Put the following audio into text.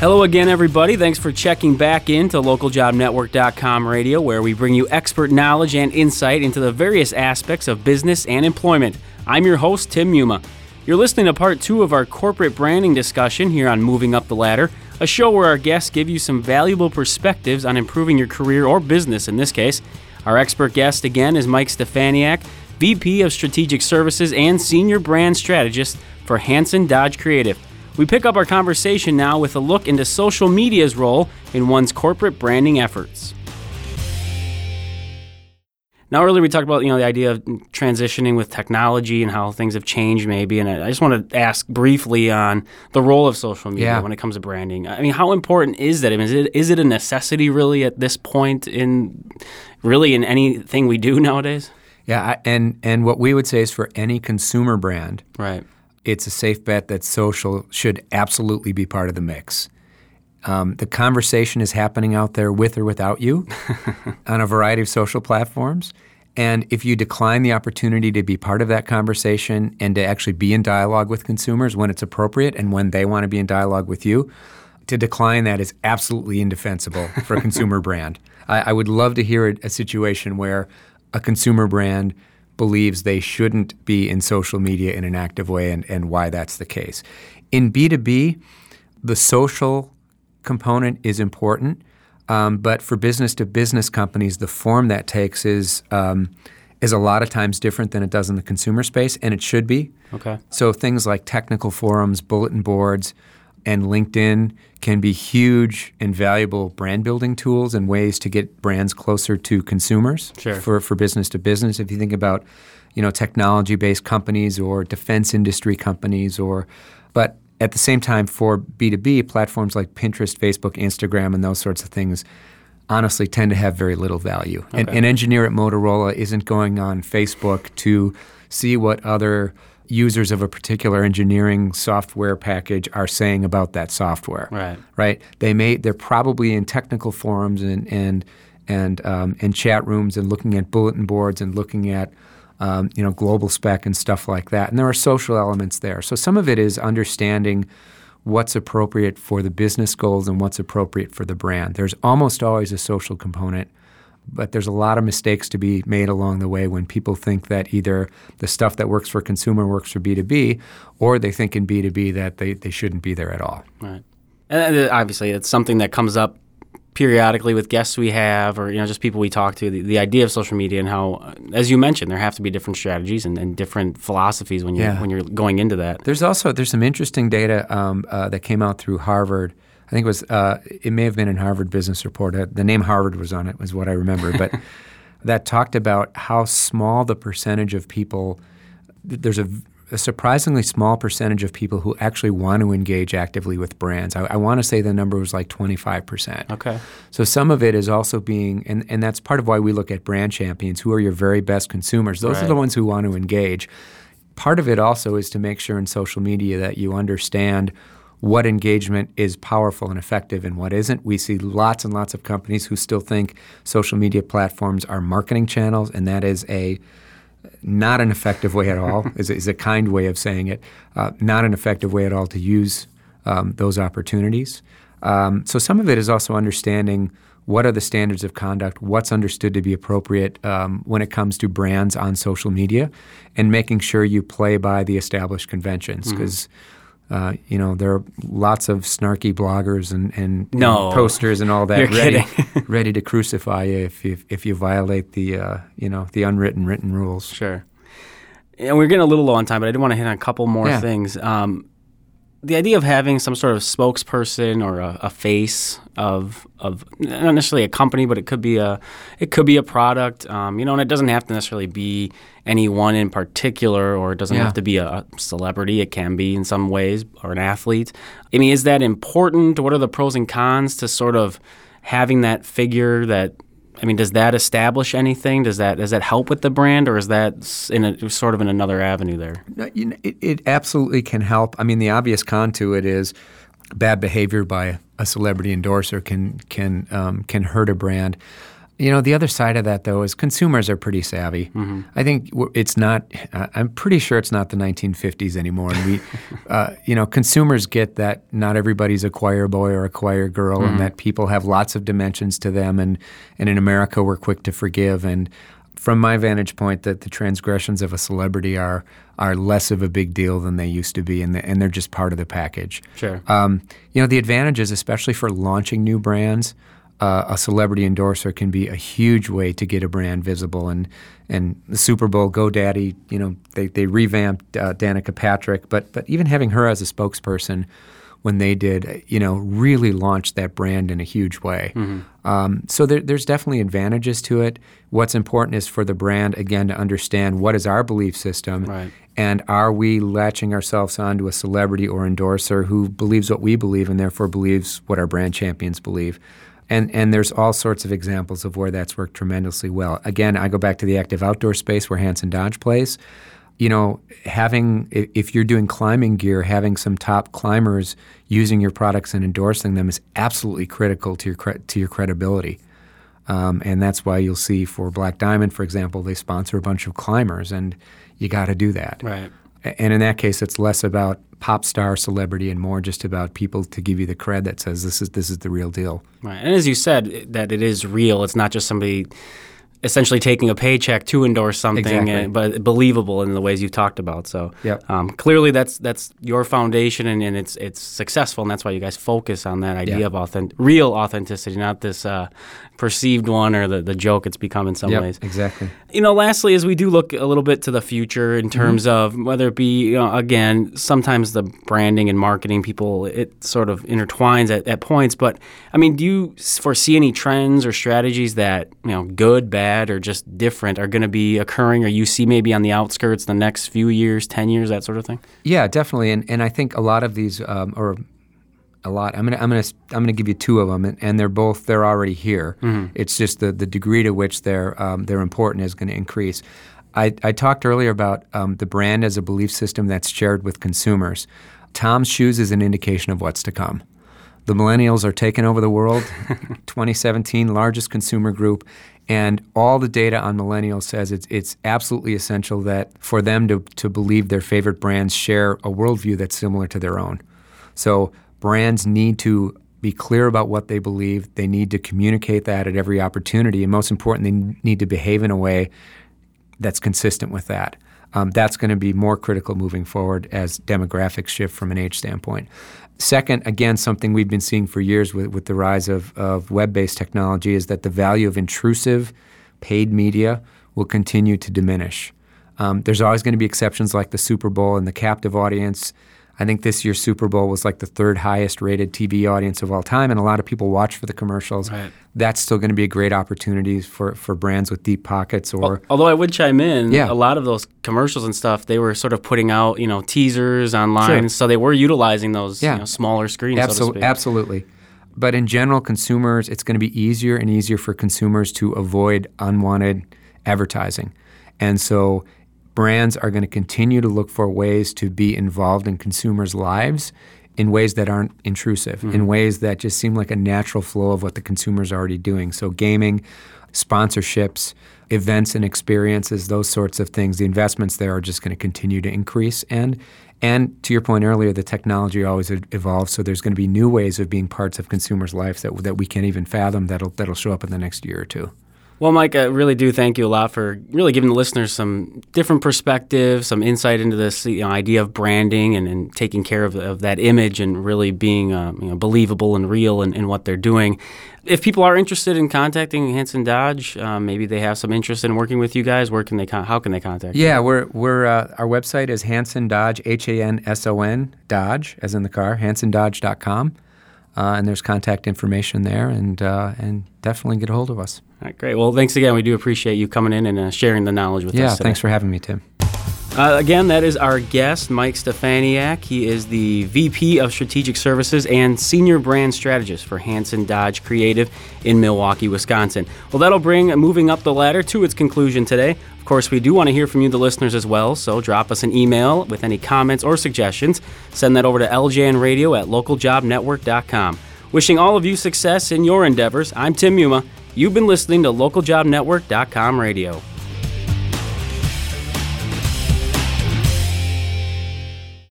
Hello again, everybody. Thanks for checking back in to localjobnetwork.com radio, where we bring you expert knowledge and insight into the various aspects of business and employment. I'm your host, Tim Muma. You're listening to part two of our corporate branding discussion here on Moving Up the Ladder, a show where our guests give you some valuable perspectives on improving your career or business in this case. Our expert guest again is Mike Stefaniak, VP of Strategic Services and Senior Brand Strategist for Hanson Dodge Creative. We pick up our conversation now with a look into social media's role in one's corporate branding efforts. Now, earlier we talked about you know the idea of transitioning with technology and how things have changed, maybe. And I just want to ask briefly on the role of social media Yeah. when it comes to branding. I mean, how important is that? I mean, is it is it a necessity really at this point in really in anything we do nowadays? Yeah, I- and and what we would say is for any consumer brand, Right. It's a safe bet that social should absolutely be part of the mix. Um, the conversation is happening out there with or without you on a variety of social platforms. And if you decline the opportunity to be part of that conversation and to actually be in dialogue with consumers when it's appropriate and when they want to be in dialogue with you, to decline that is absolutely indefensible for a consumer brand. I, I would love to hear a, a situation where a consumer brand believes they shouldn't be in social media in an active way and, and why that's the case. In B2B, the social component is important, um, but for business to business companies, the form that takes is um, is a lot of times different than it does in the consumer space, and it should be. Okay. So things like technical forums, bulletin boards, and LinkedIn can be huge and valuable brand building tools and ways to get brands closer to consumers Sure. for, for business to business. If you think about, you know, technology based companies or defense industry companies or but at the same time for B2B, platforms like Pinterest, Facebook, Instagram, and those sorts of things honestly tend to have very little value. Okay. an engineer at Motorola isn't going on Facebook to see what other users of a particular engineering software package are saying about that software. Right. Right. They may they're probably in technical forums and and and um, and chat rooms and looking at bulletin boards and looking at um, you know GlobalSpec and stuff like that. And there are social elements there. So some of it is understanding what's appropriate for the business goals and what's appropriate for the brand. There's almost always a social component, but there's a lot of mistakes to be made along the way when people think that either the stuff that works for consumer works for B2B, or they think in B2B that they, they shouldn't be there at all. Right. And uh, obviously, it's something that comes up periodically with guests we have or you know just people we talk to the, the idea of social media and how uh, as you mentioned there have to be different strategies and, and different philosophies when you Yeah. when you're going into that There's also there's some interesting data um, uh, that came out through Harvard. I think it was uh, it may have been in Harvard Business Report. Uh, the name Harvard was on it was what I remember, but that talked about how small the percentage of people. There's a, a surprisingly small percentage of people who actually want to engage actively with brands. I, I want to say the number was like 25 percent. okay So some of it is also being, and, and that's part of why we look at brand champions, who are your very best consumers. Those Right. are the ones who want to engage. Part of it also is to make sure in social media that you understand what engagement is powerful and effective and what isn't. We see lots and lots of companies who still think social media platforms are marketing channels, and that is a not an effective way at all. is, a- is a kind way of saying it. Uh, not an effective way at all to use um, those opportunities. Um, so some of it is also understanding what are the standards of conduct, what's understood to be appropriate um, when it comes to brands on social media, and making sure you play by the established conventions because. Uh, you know, there are lots of snarky bloggers and, and, and posters and all that You're ready, ready to crucify you if you if you violate the uh, you know the unwritten written rules. Sure. And we're getting a little low on time, but I did want to hit on a couple more Yeah. things. Um, the idea of having some sort of spokesperson or a, a face of of not necessarily a company, but it could be a it could be a product. Um, you know, and it doesn't have to necessarily be anyone in particular, or it doesn't Yeah. have to be a celebrity. It can be in some ways, or an athlete. I mean, is that important? What are the pros and cons to sort of having that figure that I mean, does that establish anything? Does that does that help with the brand, or is that in a, sort of in another avenue there? It, it absolutely can help. I mean, the obvious con to it is bad behavior by a celebrity endorser can can um, can hurt a brand. You know, the other side of that, though, is consumers are pretty savvy. Mm-hmm. I think it's not. Uh, I'm pretty sure it's not the 1950s anymore. And we, uh, you know, consumers get that not everybody's a choir boy or a choir girl, mm-hmm. and that people have lots of dimensions to them. And and in America, we're quick to forgive. And from my vantage point, that the transgressions of a celebrity are are less of a big deal than they used to be, and the, and they're just part of the package. Sure. Um, you know, the advantages, especially for launching new brands uh, a celebrity endorser can be a huge way to get a brand visible. And and the Super Bowl, GoDaddy, you know, they, they revamped uh, Danica Patrick, but but even having her as a spokesperson when they did, you know, really launched that brand in a huge way. Mm-hmm. Um, so there, there's definitely advantages to it. What's important is for the brand again to understand what is our belief system, right. and are we latching ourselves onto a celebrity or endorser who believes what we believe and therefore believes what our brand champions believe. And, and there's all sorts of examples of where that's worked tremendously well. Again, I go back to the active outdoor space where Hanson Dodge plays. You know, having if you're doing climbing gear, having some top climbers using your products and endorsing them is absolutely critical to your to your credibility. Um, and that's why you'll see for Black Diamond, for example, they sponsor a bunch of climbers, and you got to do that. Right. And in that case, it's less about pop star celebrity and more just about people to give you the cred that says this is this is the real deal. Right. And as you said, that it is real. It's not just somebody essentially taking a paycheck to endorse something, exactly. and, but believable in the ways you've talked about. So yep. um, clearly, that's that's your foundation, and, and, it's it's successful, and that's why you guys focus on that idea of authentic, real authenticity, not this uh, perceived one or the, the joke it's become in some yep, ways. Exactly. You know, lastly, as we do look a little bit to the future in terms mm-hmm. of whether it be, you know, again, sometimes the branding and marketing people, it sort of intertwines at, at points. But I mean, do you foresee any trends or strategies that, you know, good, bad, or just different are going to be occurring or you see maybe on the outskirts the next few years, 10 years, that sort of thing? Yeah, definitely. And, and I think a lot of these, um, or a lot. I'm gonna I'm gonna I'm gonna give you two of them, and, and they're both they're already here. Mm-hmm. It's just the the degree to which they're um, they're important is going to increase. I, I talked earlier about um, the brand as a belief system that's shared with consumers. Tom's shoes is an indication of what's to come. The millennials are taking over the world. 2017 largest consumer group, and all the data on millennials says it's it's absolutely essential that for them to to believe their favorite brands share a worldview that's similar to their own. So brands need to be clear about what they believe. They need to communicate that at every opportunity. And most important, they need to behave in a way that's consistent with that. Um, that's going to be more critical moving forward as demographics shift from an age standpoint. Second, again, something we've been seeing for years with, with the rise of, of web based technology is that the value of intrusive paid media will continue to diminish. Um, there's always going to be exceptions like the Super Bowl and the captive audience I think this year's Super Bowl was like the third highest rated TV audience of all time, and a lot of people watch for the commercials. Right. That's still going to be a great opportunity for, for brands with deep pockets. Or although I would chime in, yeah. a lot of those commercials and stuff, they were sort of putting out you know teasers online, sure. so they were utilizing those yeah. you know, smaller screens. Absol- so absolutely. But in general, consumers, it's going to be easier and easier for consumers to avoid unwanted advertising. And so brands are going to continue to look for ways to be involved in consumers' lives in ways that aren't intrusive, mm-hmm. in ways that just seem like a natural flow of what the consumer's already doing. So, gaming, sponsorships, events and experiences, those sorts of things, the investments there are just going to continue to increase. And and to your point earlier, the technology always evolves, so there's going to be new ways of being parts of consumers' lives that, that we can't even fathom that'll, that'll show up in the next year or two. Well, Mike, I really do thank you a lot for really giving the listeners some different perspective, some insight into this you know, idea of branding and, and taking care of, of, that image and really being uh, you know, believable and real in, in, what they're doing. If people are interested in contacting Hanson Dodge, um, maybe they have some interest in working with you guys. Where can they? Con- how can they contact? Yeah, you? we're we're uh, our website is Hanson Dodge H A N S O N Dodge as in the car HansonDodge.com. Uh, and there's contact information there, and uh, and definitely get a hold of us. All right, great. Well, thanks again. We do appreciate you coming in and uh, sharing the knowledge with yeah, us. Yeah, thanks for having me, Tim. Uh, again, that is our guest, Mike Stefaniak. He is the VP of Strategic Services and Senior Brand Strategist for Hanson Dodge Creative in Milwaukee, Wisconsin. Well, that'll bring moving up the ladder to its conclusion today. Of course, we do want to hear from you, the listeners, as well, so drop us an email with any comments or suggestions. Send that over to ljnradio at localjobnetwork.com. Wishing all of you success in your endeavors, I'm Tim Muma. You've been listening to localjobnetwork.com radio.